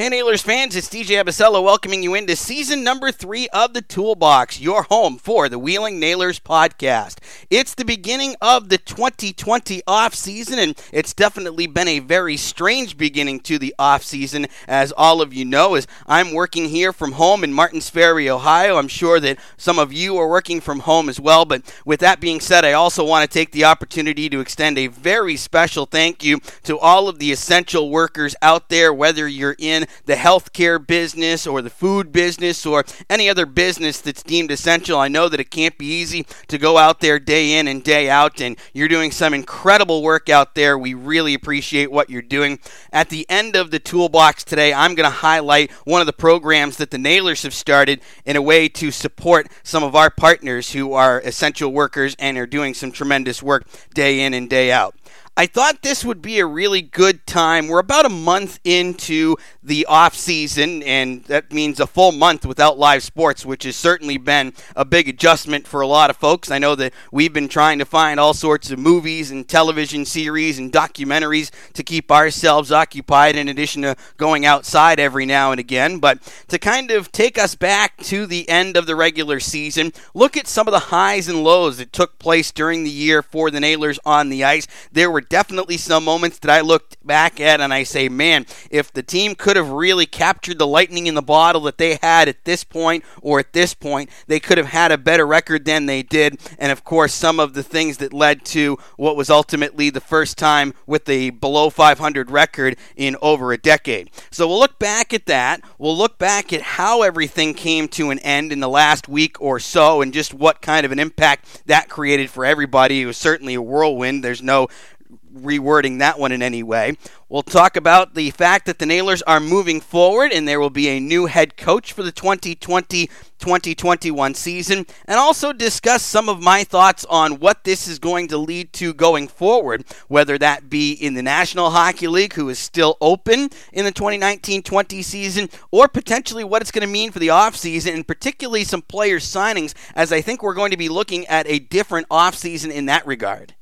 Hey Nailers fans, it's DJ Abisalih welcoming you into season number three of the Toolbox, your home for the Wheeling Nailers podcast. It's the beginning of the 2020 off season, and it's definitely been a very strange beginning to the off season, as all of you know, as I'm working here from home in Martins Ferry, Ohio. I'm sure that some of you are working from home as well, but with that being said, I also want to take the opportunity to extend a very special thank you to all of the essential workers out there, whether you're in the healthcare business or the food business or any other business that's deemed essential. I know that it can't be easy to go out there day in and day out, and you're doing some incredible work out there. We really appreciate what you're doing. At the end of the toolbox today, I'm going to highlight one of the programs that the Nailers have started in a way to support some of our partners who are essential workers and are doing some tremendous work day in and day out. I thought this would be a really good time. We're about a month into the off season, and that means a full month without live sports, which has certainly been a big adjustment for a lot of folks. I know that we've been trying to find all sorts of movies and television series and documentaries to keep ourselves occupied, in addition to going outside every now and again. But to kind of take us back to the end of the regular season, look at some of the highs and lows that took place during the year for the Nailers on the ice. There were definitely some moments that I looked back at and I say, man, if the team could have really captured the lightning in the bottle that they had at this point or at this point, they could have had a better record than they did. And of course, some of the things that led to what was ultimately the first time with a below 500 record in over a decade. So we'll look back at that. We'll look back at how everything came to an end in the last week or so and just what kind of an impact that created for everybody. It was certainly a whirlwind. There's no rewording that one in any way. We'll talk about the fact that the Nailers are moving forward and there will be a new head coach for the 2020 2021 season, and also discuss some of my thoughts on what this is going to lead to going forward, whether that be in the National Hockey League, who is still open in the 2019 20 season, or potentially what it's going to mean for the offseason, and particularly some players' signings, as I think we're going to be looking at a different offseason in that regard.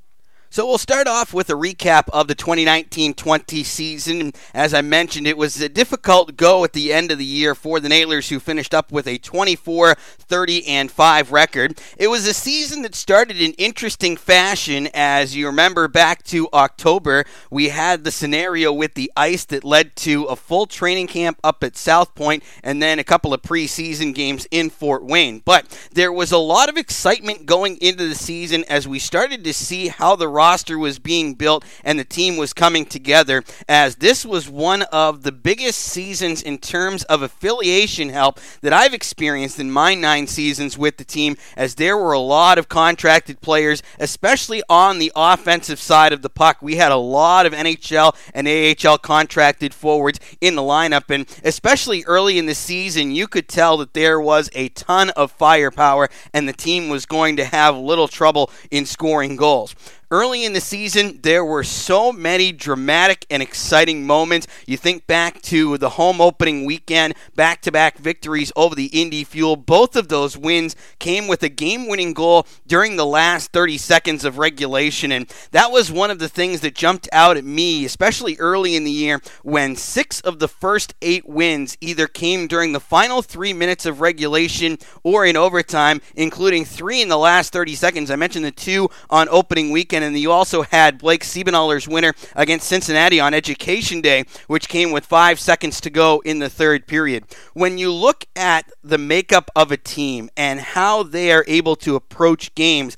So we'll start off with a recap of the 2019-20 season. As I mentioned, it was a difficult go at the end of the year for the Nailers who finished up with a 24 30 and 5 record. It was a season that started in interesting fashion as you remember back to October, we had the scenario with the ice that led to a full training camp up at South Point and then a couple of preseason games in Fort Wayne. But there was a lot of excitement going into the season as we started to see how the roster was being built and the team was coming together, as this was one of the biggest seasons in terms of affiliation help that I've experienced in my nine seasons with the team, as there were a lot of contracted players, especially on the offensive side of the puck. We had a lot of NHL and AHL contracted forwards in the lineup, and especially early in the season, you could tell that there was a ton of firepower, and the team was going to have little trouble in scoring goals. Early in the season, there were so many dramatic and exciting moments. You think back to the home opening weekend, back to back victories over the Indy Fuel. Both of those wins came with a game winning goal during the last 30 seconds of regulation. And that was one of the things that jumped out at me, especially early in the year, when six of the first eight wins either came during the final three minutes of regulation or in overtime, including three in the last 30 seconds. I mentioned the two on opening weekend weekend. And you also had Blake Siebenaller's winner against Cincinnati on Education Day, which came with five seconds to go in the third period. When you look at the makeup of a team and how they are able to approach games,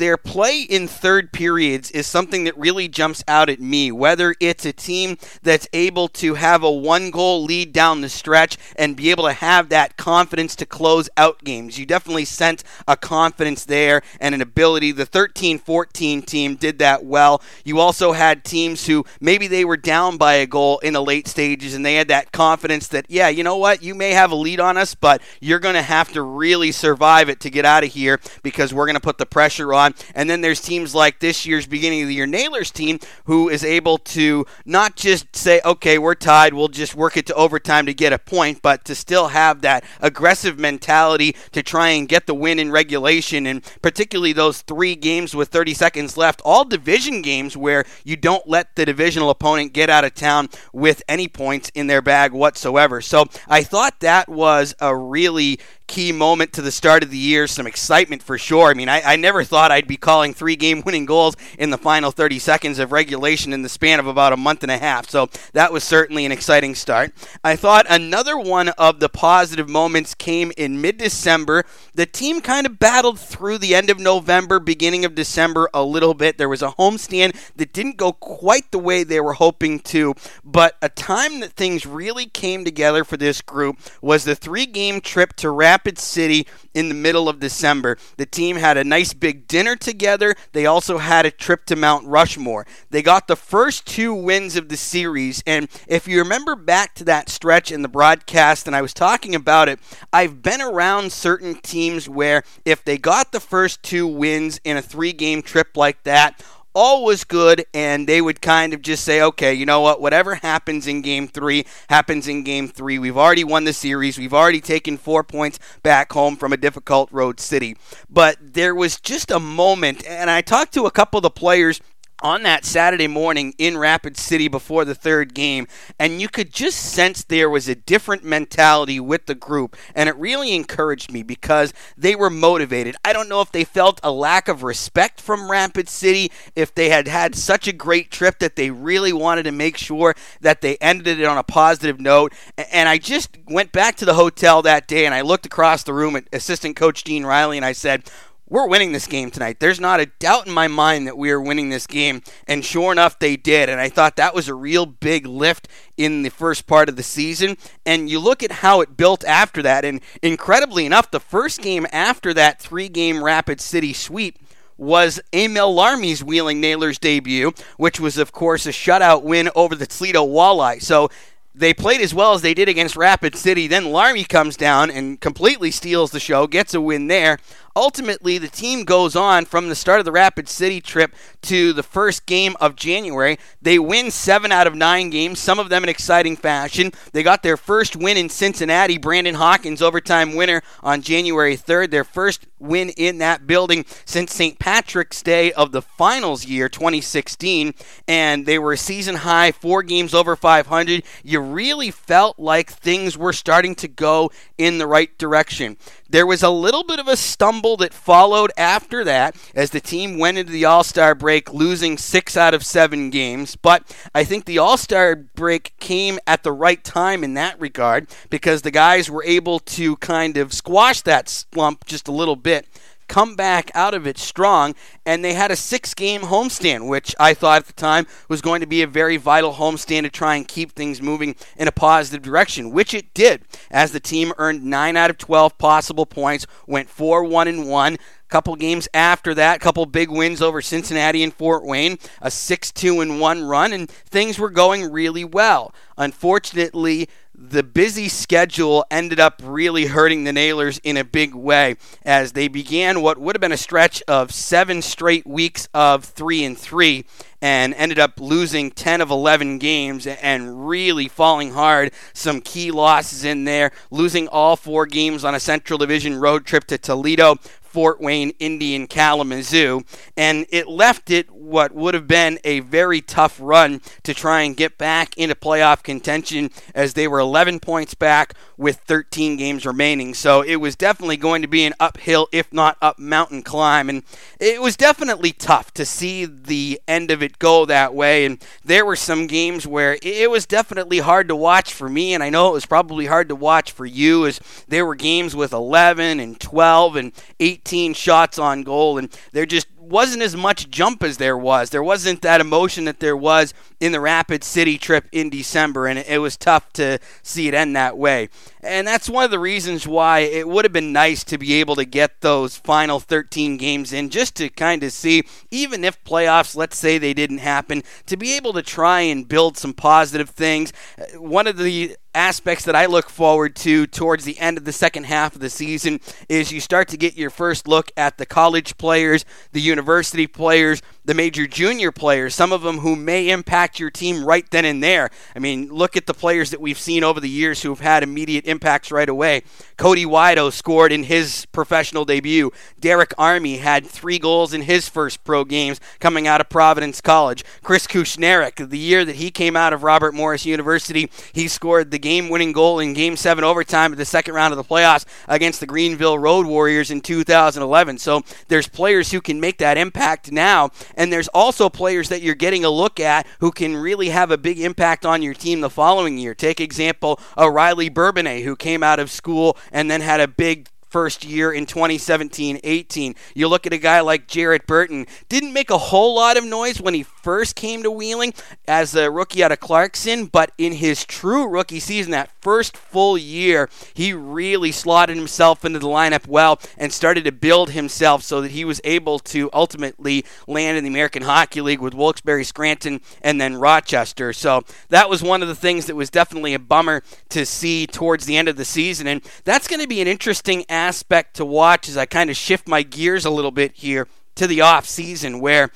their play in third periods is something that really jumps out at me. Whether it's a team that's able to have a one goal lead down the stretch and be able to have that confidence to close out games. You definitely sense a confidence there and an ability. The 13 14 team did that well. You also had teams who maybe they were down by a goal in the late stages and they had that confidence that, yeah, you know what, you may have a lead on us, but you're going to have to really survive it to get out of here because we're going to put the pressure on on. And then there's teams like this year's beginning of the year Nailers team who is able to not just say, okay, we're tied, we'll just work it to overtime to get a point, but to still have that aggressive mentality to try and get the win in regulation. And particularly those three games with 30 seconds left, all division games where you don't let the divisional opponent get out of town with any points in their bag whatsoever. So I thought that was a really key moment to the start of the year. Some excitement for sure. I mean, I, I never thought I'd be calling three game winning goals in the final 30 seconds of regulation in the span of about a month and a half. So that was certainly an exciting start. I thought another one of the positive moments came in mid December. The team kind of battled through the end of November, beginning of December a little bit. There was a homestand that didn't go quite the way they were hoping to, but a time that things really came together for this group was the three game trip to Rapid Rapid City in the middle of December. The team had a nice big dinner together. They also had a trip to Mount Rushmore. They got the first two wins of the series. And if you remember back to that stretch in the broadcast, and I was talking about it, I've been around certain teams where if they got the first two wins in a three game trip like that, all was good, and they would kind of just say, okay, you know what? Whatever happens in game three happens in game three. We've already won the series. We've already taken four points back home from a difficult road city. But there was just a moment, and I talked to a couple of the players on that Saturday morning in Rapid City before the third game, and you could just sense there was a different mentality with the group, and it really encouraged me because they were motivated. I don't know if they felt a lack of respect from Rapid City, if they had had such a great trip that they really wanted to make sure that they ended it on a positive note. And I just went back to the hotel that day and I looked across the room at assistant coach Dean Riley and I said, we're winning this game tonight. There's not a doubt in my mind that we are winning this game. And sure enough, they did. And I thought that was a real big lift in the first part of the season. And you look at how it built after that. And incredibly enough, the first game after that three game Rapid City sweep was Emil Larmi's Wheeling Nailers debut, which was, of course, a shutout win over the Toledo Walleye. So they played as well as they did against Rapid City. Then Larmy comes down and completely steals the show, gets a win there. Ultimately, the team goes on from the start of the Rapid City trip to the first game of January. They win seven out of nine games, some of them in exciting fashion. They got their first win in Cincinnati, Brandon Hawkins, overtime winner on January 3rd. Their first win in that building since St. Patrick's Day of the finals year 2016. And they were a season high, four games over 500. You really felt like things were starting to go in the right direction. There was a little bit of a stumble that followed after that as the team went into the All Star break losing six out of seven games. But I think the All Star break came at the right time in that regard because the guys were able to kind of squash that slump just a little bit come back out of it strong. And they had a six game homestand, which I thought at the time was going to be a very vital homestand to try and keep things moving in a positive direction, which it did, as the team earned 9 out of 12 possible points, went 4 1 and 1 couple games after that, couple big wins over Cincinnati and Fort Wayne, a 6-2 and 1 run and things were going really well. Unfortunately, the busy schedule ended up really hurting the Nailers in a big way as they began what would have been a stretch of seven straight weeks of three and three and ended up losing 10 of 11 games and really falling hard. Some key losses in there, losing all four games on a Central Division road trip to Toledo, Fort Wayne, Indian, Kalamazoo, and it left it what would have been a very tough run to try and get back into playoff contention as they were 11 points back with 13 games remaining. So it was definitely going to be an uphill, if not up mountain climb, and it was definitely tough to see the end of it go that way. And there were some games where it was definitely hard to watch for me, and I know it was probably hard to watch for you, as there were games with 11 and 12 and 18 shots on goal, and there just wasn't as much jump as there was. There wasn't that emotion that there was in the Rapid City trip in December, and it was tough to see it end that way. And that's one of the reasons why it would have been nice to be able to get those final 13 games in, just to kind of see, even if playoffs, let's say they didn't happen, to be able to try and build some positive things. Uh, one of the aspects that I look forward to towards the end of the second half of the season is you start to get your first look at the college players, the university players, the major junior players, some of them who may impact your team right then and there. I mean, look at the players that we've seen over the years who have had immediate impacts right away. Cody Wydo scored in his professional debut. Derek Army had three goals in his first pro games coming out of Providence College. Chris Kushneriuk, the year that he came out of Robert Morris University, he scored the game winning goal in Game 7 overtime of the second round of the playoffs against the Greenville Road Warriors in 2011. So there's players who can make that impact now, and there's also players that you're getting a look at who can really have a big impact on your team the following year. Take example, a Riley Bourbonnais, who came out of school and then had a big first year in 2017 18. You look at a guy like Jarrett Burton, didn't make a whole lot of noise when he first came to Wheeling as a rookie out of Clarkson, but in his true rookie season, that first full year, he really slotted himself into the lineup well and started to build himself so that he was able to ultimately land in the American Hockey League with Wilkes-Barre Scranton and then Rochester. So that was one of the things that was definitely a bummer to see towards the end of the season. And that's going to be an interesting aspect to watch as I kind of shift my gears a little bit here to the off season where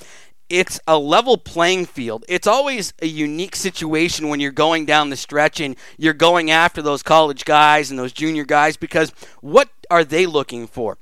it's a level playing field. It's always a unique situation when you're going down the stretch and you're going after those college guys and those junior guys because what are they looking for?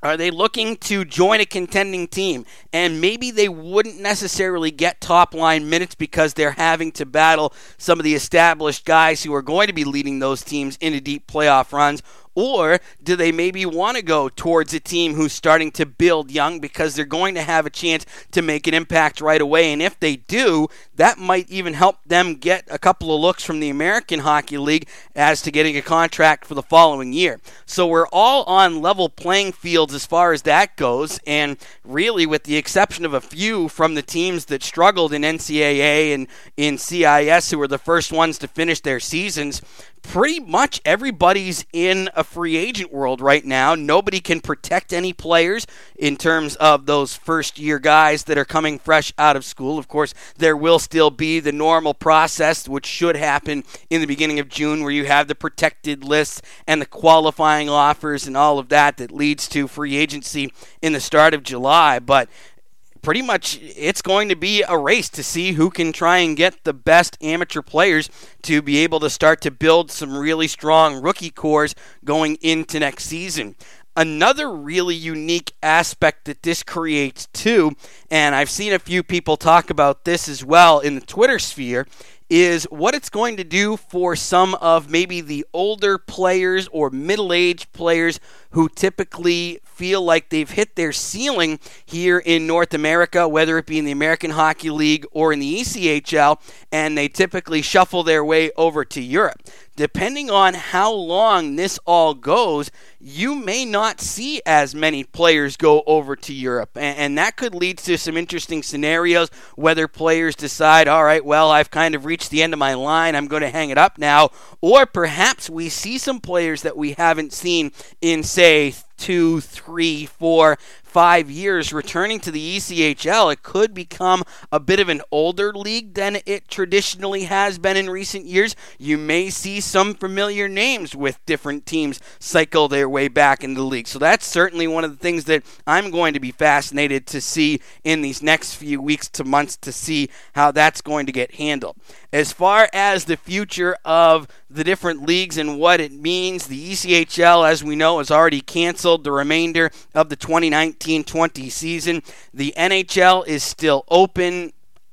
Are they looking to join a contending team? And maybe they wouldn't necessarily get top line minutes because they're having to battle some of the established guys who are going to be leading those teams into deep playoff runs. Or do they maybe want to go towards a team who's starting to build young because they're going to have a chance to make an impact right away? And if they do, that might even help them get a couple of looks from the American Hockey League as to getting a contract for the following year. So we're all on level playing fields as far as that goes. And really, with the exception of a few from the teams that struggled in NCAA and in CIS, who were the first ones to finish their seasons, pretty much everybody's in a free agent world right now. Nobody can protect any players in terms of those first year guys that are coming fresh out of school. Of course, there will still be the normal process, which should happen in the beginning of June, where you have the protected lists and the qualifying offers and all of that that leads to free agency in the start of July. But pretty much it's going to be a race to see who can try and get the best amateur players to be able to start to build some really strong rookie cores going into next season. Another really unique aspect that this creates, too, and I've seen a few people talk about this as well in the Twitter sphere, is what it's going to do for some of maybe the older players or middle aged players who typically feel like they've hit their ceiling here in North America, whether it be in the American Hockey League or in the ECHL, and they typically shuffle their way over to Europe. Depending on how long this all goes, you may not see as many players go over to Europe. And, that could lead to some interesting scenarios whether players decide, all right, well, I've kind of reached the end of my line, I'm going to hang it up now. Or perhaps we see some players that we haven't seen in, say, two, three, four, five years returning to the ECHL, it could become a bit of an older league than it traditionally has been in recent years. You may see some familiar names with different teams cycle their way back into the league. So that's certainly one of the things that I'm going to be fascinated to see in these next few weeks to months to see how that's going to get handled. As far as the future of the different leagues and what it means, the ECHL, as we know, has already canceled the remainder of the 2019 20 season. The NHL is still open.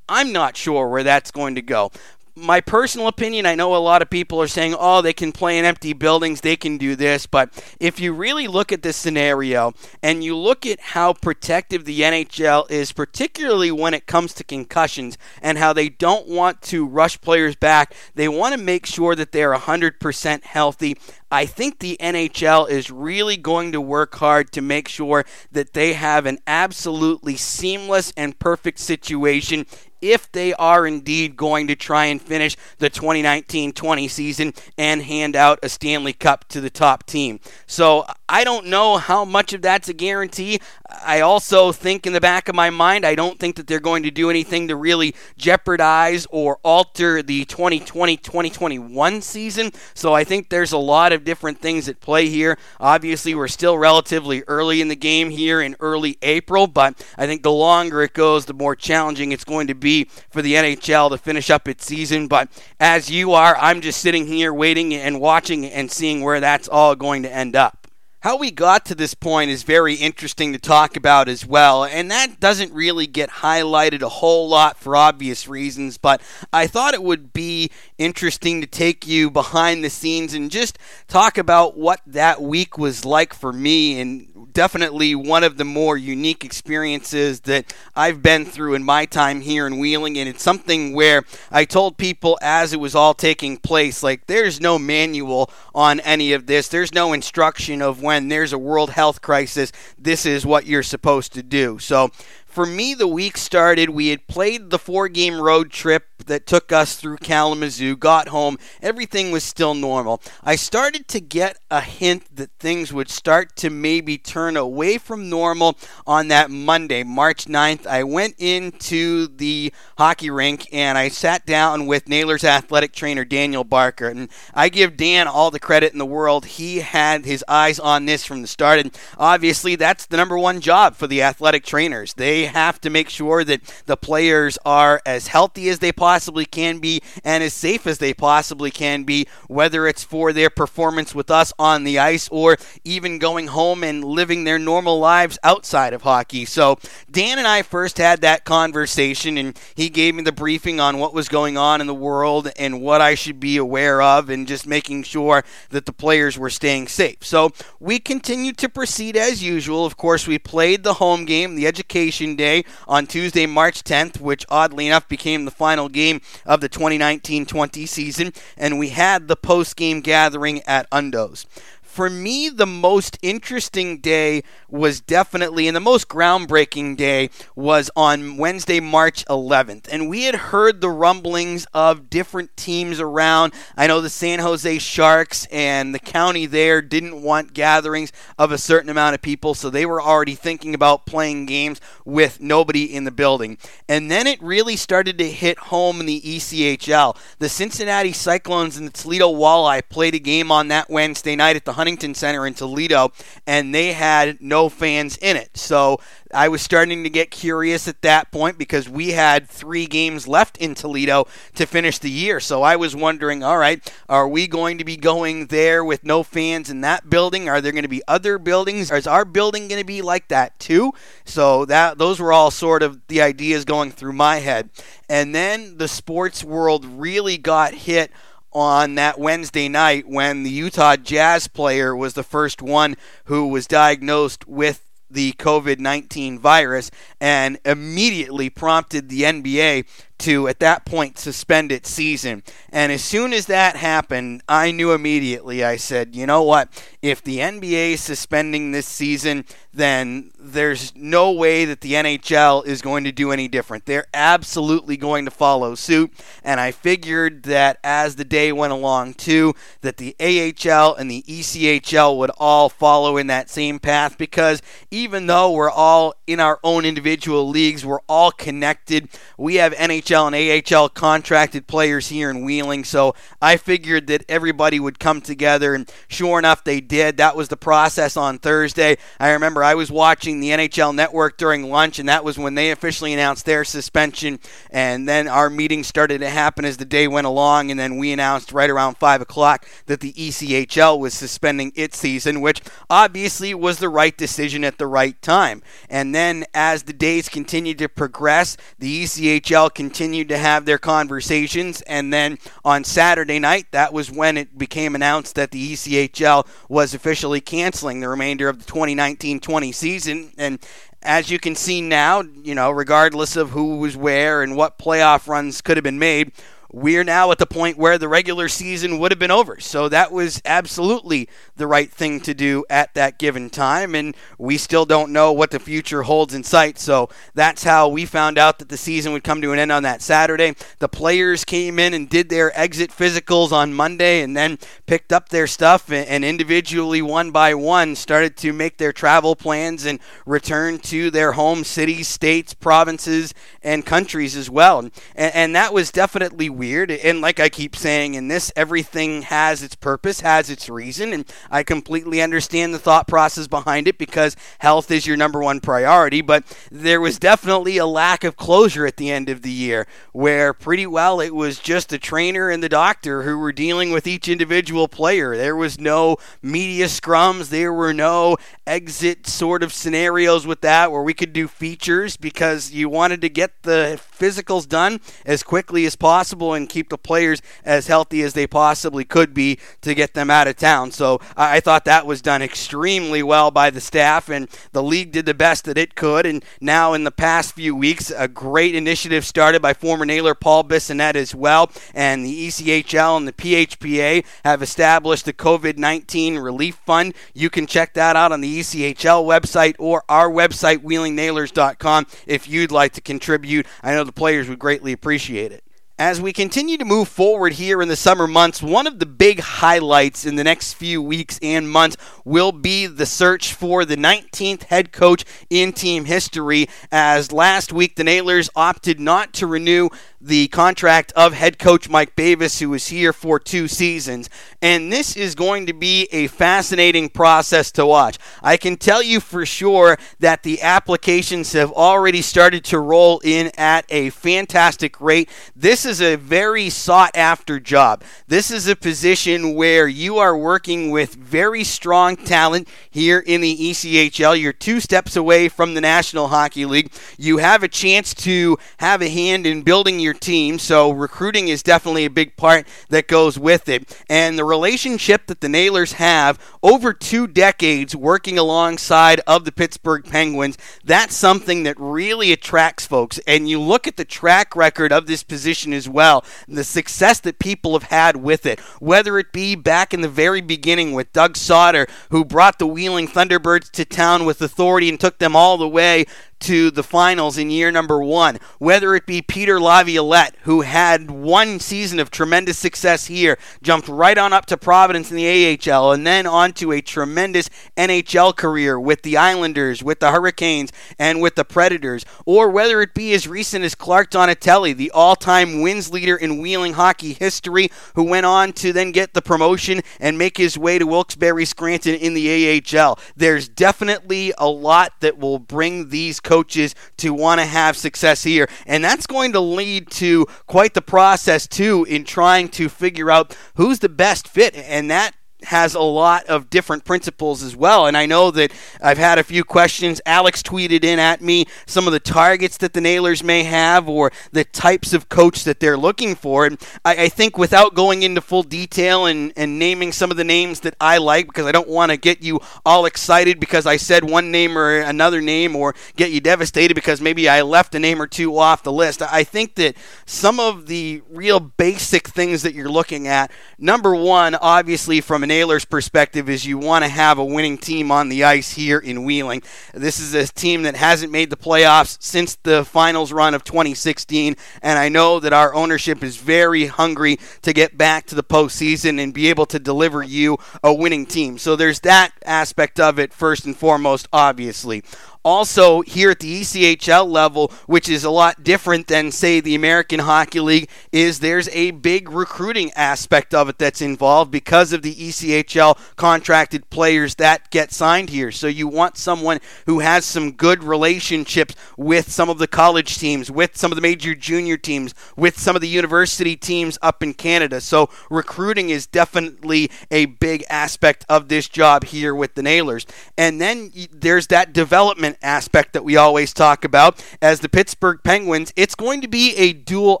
I'm not sure where that's going to go my personal opinion, I know a lot of people are saying, oh, they can play in empty buildings, they can do this. But if you really look at this scenario and you look at how protective the NHL is, particularly when it comes to concussions and how they don't want to rush players back, they want to make sure that they're 100% healthy. I think the NHL is really going to work hard to make sure that they have an absolutely seamless and perfect situation if they are indeed going to try and finish the 2019 20 season and hand out a Stanley Cup to the top team. So I don't know how much of that's a guarantee. I also think in the back of my mind, I don't think that they're going to do anything to really jeopardize or alter the 2020 2021 season. So I think there's a lot of different things at play here. Obviously, we're still relatively early in the game here in early April, but I think the longer it goes, the more challenging it's going to be for the NHL to finish up its season. But as you are, I'm just sitting here waiting and watching and seeing where that's all going to end up. How we got to this point is very interesting to talk about as well, and that doesn't really get highlighted a whole lot for obvious reasons, but I thought it would be interesting to take you behind the scenes and just talk about what that week was like for me and definitely one of the more unique experiences that I've been through in my time here in Wheeling. And it's something where I told people as it was all taking place, like, there's no manual on any of this, there's no instruction of when there's a world health crisis, this is what you're supposed to do. So, for me, the week started. We had played the four game road trip that took us through Kalamazoo, got home, everything was still normal. I started to get a hint that things would start to maybe turn away from normal on that Monday, March 9th. I went into the hockey rink and I sat down with Nailers' athletic trainer Daniel Barker. And I give Dan all the credit in the world. He had his eyes on this from the start. And obviously, that's the number one job for the athletic trainers. They have to make sure that the players are as healthy as they possibly can be and as safe as they possibly can be, whether it's for their performance with us on the ice or even going home and living their normal lives outside of hockey. So, Dan and I first had that conversation, and he gave me the briefing on what was going on in the world and what I should be aware of, and just making sure that the players were staying safe. So, we continued to proceed as usual. Of course, we played the home game, the Education Day, on Tuesday, March 10th, which oddly enough became the final game of the 2019 20 season, and we had the post game gathering at Undos for me, the most interesting day was definitely, and the most groundbreaking day was on Wednesday, March 11th. And we had heard the rumblings of different teams around. I know the San Jose Sharks and the county there didn't want gatherings of a certain amount of people, so they were already thinking about playing games with nobody in the building. And then it really started to hit home in the ECHL. The Cincinnati Cyclones and the Toledo Walleye played a game on that Wednesday night at the Huntington Center in Toledo, and they had no fans in it. So I was starting to get curious at that point because we had three games left in Toledo to finish the year. So I was wondering, all right, are we going to be going there with no fans in that building? Are there going to be other buildings? Is our building going to be like that too? So that those were all sort of the ideas going through my head. And then the sports world really got hit on that Wednesday night when the Utah Jazz player was the first one who was diagnosed with the COVID 19 virus and immediately prompted the NBA to, at that point, suspend its season. And as soon as that happened, I knew immediately. I said, you know what? If the NBA is suspending this season, then there's no way that the NHL is going to do any different. They're absolutely going to follow suit. And I figured that as the day went along, too, that the AHL and the ECHL would all follow in that same path because even though we're all in our own individual leagues, we're all connected. We have NHL NHL and AHL contracted players here in Wheeling. So I figured that everybody would come together, and sure enough, they did. That was the process on Thursday. I remember I was watching the NHL Network during lunch, and that was when they officially announced their suspension. And then our meeting started to happen as the day went along, and then we announced right around 5 o'clock that the ECHL was suspending its season, which obviously was the right decision at the right time. And then as the days continued to progress, the ECHL continued continued to have their conversations. And then on Saturday night, that was when it became announced that the ECHL was officially canceling the remainder of the 2019 20 season. And as you can see now, you know, regardless of who was where and what playoff runs could have been made, we're now at the point where the regular season would have been over. So that was absolutely the right thing to do at that given time. And we still don't know what the future holds in sight. So that's how we found out that the season would come to an end on that Saturday. The players came in and did their exit physicals on Monday and then picked up their stuff and individually, one by one, started to make their travel plans and return to their home cities, states, provinces, and countries as well. And, and that was definitely weird. And like I keep saying in this, everything has its purpose, has its reason, and I completely understand the thought process behind it because health is your number one priority. But there was definitely a lack of closure at the end of the year where pretty well it was just the trainer and the doctor who were dealing with each individual player. There was no media scrums, there were no exit sort of scenarios with that where we could do features because you wanted to get the physicals done as quickly as possible and keep the players as healthy as they possibly could be to get them out of town. So I thought that was done extremely well by the staff, and the league did the best that it could. And now, in the past few weeks, a great initiative started by former Nailer Paul Bissonnette as well, and the ECHL and the PHPA have established the COVID 19 Relief Fund. You can check that out on the ECHL website or our website, wheelingnailers.com, if you'd like to contribute. I know the players would greatly appreciate it. As we continue to move forward here in the summer months, one of the big highlights in the next few weeks and months will be the search for the 19th head coach in team history. As last week, the Nailers opted not to renew the contract of head coach Mike Bavis, who was here for two seasons. And this is going to be a fascinating process to watch. I can tell you for sure that the applications have already started to roll in at a fantastic rate. This is a very sought after job. This is a position where you are working with very strong talent here in the ECHL. You're two steps away from the National Hockey League. You have a chance to have a hand in building your team, so recruiting is definitely a big part that goes with it. And the relationship that the Nailers have over two decades working alongside of the Pittsburgh Penguins, that's something that really attracts folks. And you look at the track record of this position as well, the success that people have had with it, whether it be back in the very beginning with Doug Sauter, who brought the Wheeling Thunderbirds to town with authority and took them all the way to the finals in year number one, whether it be Peter Laviolette, who had one season of tremendous success here, jumped right on up to Providence in the AHL, and then on to a tremendous NHL career with the Islanders, with the Hurricanes, and with the Predators, or whether it be as recent as Clark Donatelli, the all time wins leader in Wheeling hockey history, who went on to then get the promotion and make his way to Wilkes-Barre Scranton in the AHL. There's definitely a lot that will bring these coaches coaches to want to have success here. And that's going to lead to quite the process, too, in trying to figure out who's the best fit. And that has a lot of different principles as well. And I know that I've had a few questions. Alex tweeted in at me some of the targets that the Nailers may have or the types of coach that they're looking for. And I, I think without going into full detail and, and naming some of the names that I like, because I don't want to get you all excited because I said one name or another name or get you devastated because maybe I left a name or two off the list. I think that some of the real basic things that you're looking at, number one, obviously from an Nailers' perspective is you want to have a winning team on the ice here in Wheeling. This is a team that hasn't made the playoffs since the finals run of 2016, and I know that our ownership is very hungry to get back to the postseason and be able to deliver you a winning team. So there's that aspect of it first and foremost, obviously also here at the ECHL level, which is a lot different than, say, the American Hockey League, is there's a big recruiting aspect of it that's involved because of the ECHL contracted players that get signed here. So you want someone who has some good relationships with some of the college teams, with some of the major junior teams, with some of the university teams up in Canada. So recruiting is definitely a big aspect of this job here with the Nailers. And then there's that development aspect that we always talk about. As the Pittsburgh Penguins, it's going to be a dual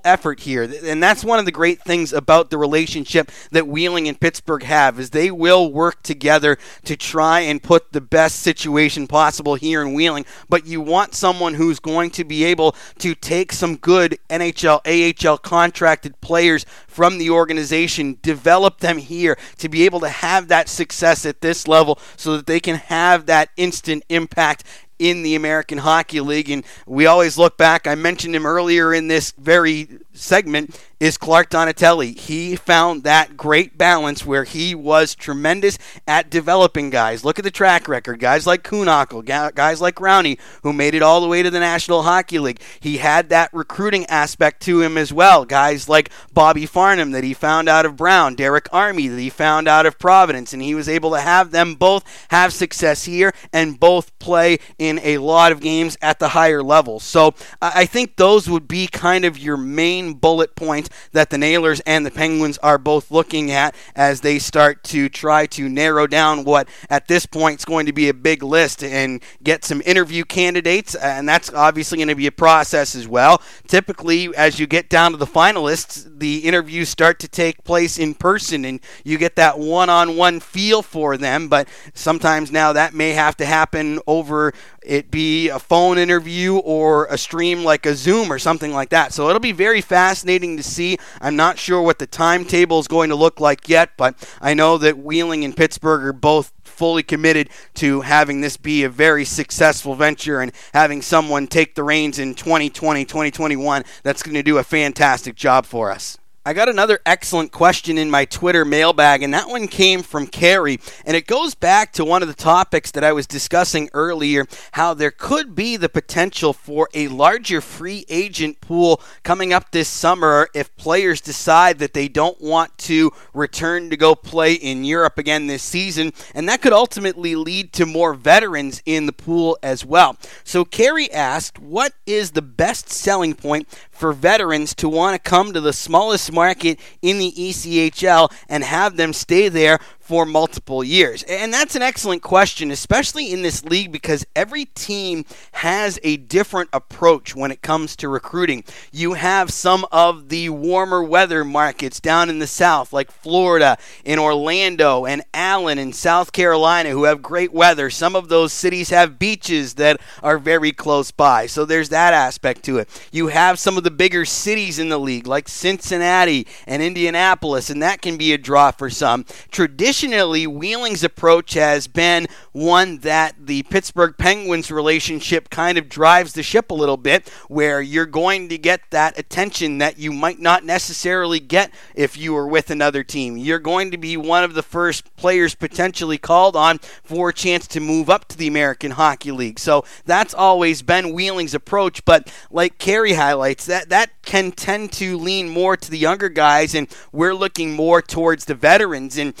effort here. And that's one of the great things about the relationship that Wheeling and Pittsburgh have is they will work together to try and put the best situation possible here in Wheeling. But you want someone who's going to be able to take some good NHL, AHL contracted players from the organization, develop them here to be able to have that success at this level so that they can have that instant impact in the American Hockey League. And we always look back, I mentioned him earlier in this very segment is Clark Donatelli. He found that great balance where he was tremendous at developing guys. Look at the track record. Guys like Kühnhackl, guys like Rowney, who made it all the way to the National Hockey League. He had that recruiting aspect to him as well. Guys like Bobby Farnham that he found out of Brown, Derek Army that he found out of Providence, and he was able to have them both have success here and both play in a lot of games at the higher level. So I think those would be kind of your main bullet points that the Nailers and the Penguins are both looking at as they start to try to narrow down what at this point is going to be a big list and get some interview candidates. And that's obviously going to be a process as well. Typically, as you get down to the finalists, the interviews start to take place in person and you get that one on one feel for them. But sometimes now that may have to happen over it be a phone interview or a stream like a Zoom or something like that. So it'll be very fascinating to see. I'm not sure what the timetable is going to look like yet, but I know that Wheeling and Pittsburgh are both fully committed to having this be a very successful venture and having someone take the reins in 2020, 2021 that's going to do a fantastic job for us. I got another excellent question in my Twitter mailbag, and that one came from Carrie. And it goes back to one of the topics that I was discussing earlier how there could be the potential for a larger free agent pool coming up this summer if players decide that they don't want to return to go play in Europe again this season. And that could ultimately lead to more veterans in the pool as well. So Carrie asked, What is the best selling point for veterans to want to come to the smallest market in the ECHL and have them stay there for multiple years? And that's an excellent question, especially in this league because every team has a different approach when it comes to recruiting. You have some of the warmer weather markets down in the south, like Florida, in Orlando, and Allen in South Carolina, who have great weather. Some of those cities have beaches that are very close by. So there's that aspect to it. You have some of the bigger cities in the league, like Cincinnati and Indianapolis, and that can be a draw for some. Traditionally, traditionally, Wheeling's approach has been one that the Pittsburgh Penguins relationship kind of drives the ship a little bit, where you're going to get that attention that you might not necessarily get if you were with another team. You're going to be one of the first players potentially called on for a chance to move up to the American Hockey League. So that's always been Wheeling's approach, but like Carey highlights, that that can tend to lean more to the younger guys, and we're looking more towards the veterans. And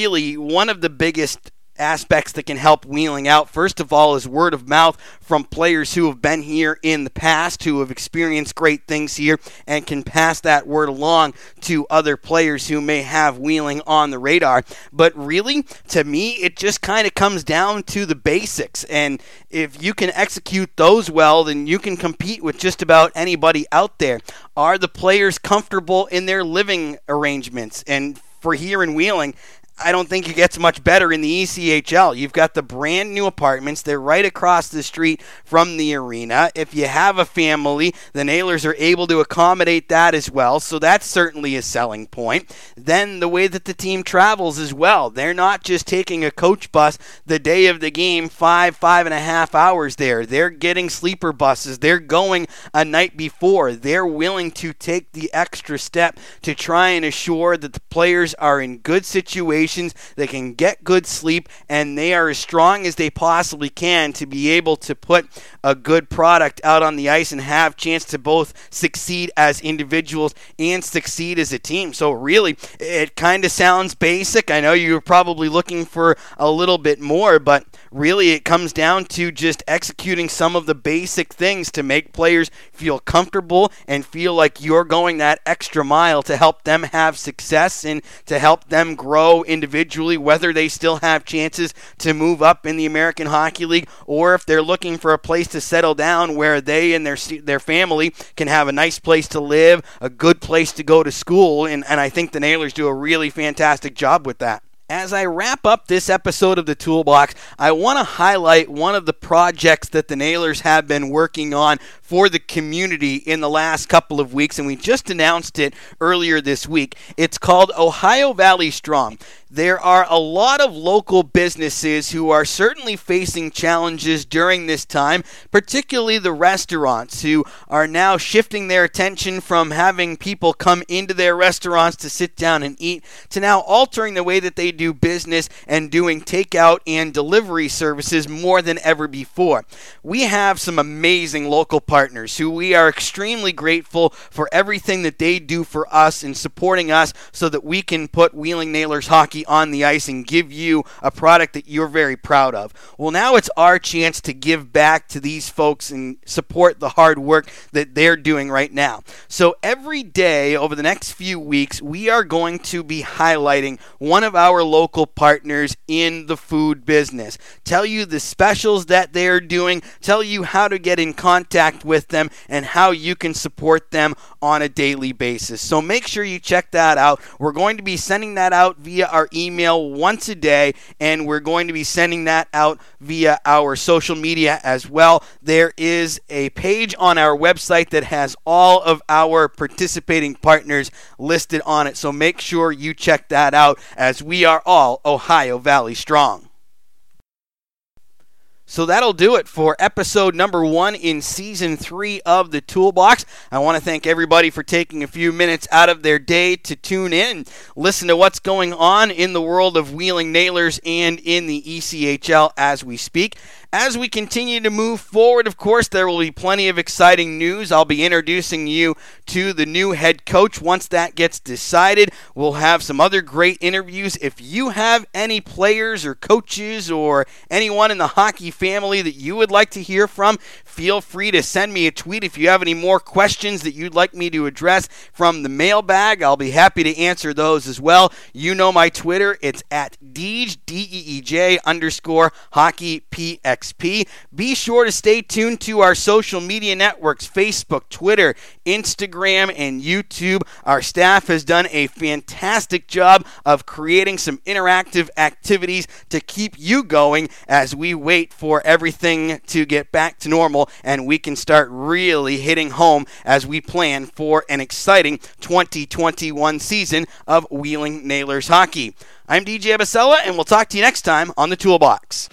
really, one of the biggest aspects that can help Wheeling out. First of all, is word of mouth from players who have been here in the past, who have experienced great things here, and can pass that word along to other players who may have Wheeling on the radar. But really, to me, it just kind of comes down to the basics. And if you can execute those well, then you can compete with just about anybody out there. Are the players comfortable in their living arrangements? And for here in Wheeling, I don't think it gets much better in the ECHL. You've got the brand new apartments. They're right across the street from the arena. If you have a family, the Nailers are able to accommodate that as well. So that's certainly a selling point. Then the way that the team travels as well. They're not just taking a coach bus the day of the game, five, five and a half hours there. They're getting sleeper buses. They're going a night before. They're willing to take the extra step to try and assure that the players are in good situations they can get good sleep, and they are as strong as they possibly can to be able to put a good product out on the ice and have chance to both succeed as individuals and succeed as a team. So really, it kind of sounds basic. I know you're probably looking for a little bit more, but really it comes down to just executing some of the basic things to make players feel comfortable and feel like you're going that extra mile to help them have success and to help them grow individually whether they still have chances to move up in the American Hockey League or if they're looking for a place to settle down where they and their their family can have a nice place to live, a good place to go to school, and, and I think the Nailers do a really fantastic job with that. As I wrap up this episode of the Toolbox, I want to highlight one of the projects that the Nailers have been working on for the community in the last couple of weeks, and we just announced it earlier this week. It's called Ohio Valley Strong. There are a lot of local businesses who are certainly facing challenges during this time, particularly the restaurants who are now shifting their attention from having people come into their restaurants to sit down and eat to now altering the way that they do business and doing takeout and delivery services more than ever before. We have some amazing local partners who we are extremely grateful for everything that they do for us in supporting us so that we can put Wheeling Nailers hockey on the ice and give you a product that you're very proud of. Well, now it's our chance to give back to these folks and support the hard work that they're doing right now. So every day over the next few weeks, we are going to be highlighting one of our local partners in the food business. Tell you the specials that they're doing, tell you how to get in contact with them, and how you can support them on a daily basis. So make sure you check that out. We're going to be sending that out via our email once a day, and we're going to be sending that out via our social media as well. There is a page on our website that has all of our participating partners listed on it, so make sure you check that out as we are all Ohio Valley Strong. So that'll do it for episode number one in season three of the Toolbox. I want to thank everybody for taking a few minutes out of their day to tune in, listen to what's going on in the world of Wheeling Nailers and in the ECHL as we speak. As we continue to move forward, of course, there will be plenty of exciting news. I'll be introducing you to the new head coach once that gets decided. We'll have some other great interviews. If you have any players or coaches or anyone in the hockey family that you would like to hear from, feel free to send me a tweet. If you have any more questions that you'd like me to address from the mailbag, I'll be happy to answer those as well. You know my Twitter. It's at Deej, D-E-E-J underscore hockey PX. XP. Be sure to stay tuned to our social media networks Facebook, Twitter, Instagram, and YouTube. Our staff has done a fantastic job of creating some interactive activities to keep you going as we wait for everything to get back to normal and we can start really hitting home as we plan for an exciting 2021 season of Wheeling Nailers hockey. I'm DJ Abisalih, and we'll talk to you next time on the Toolbox.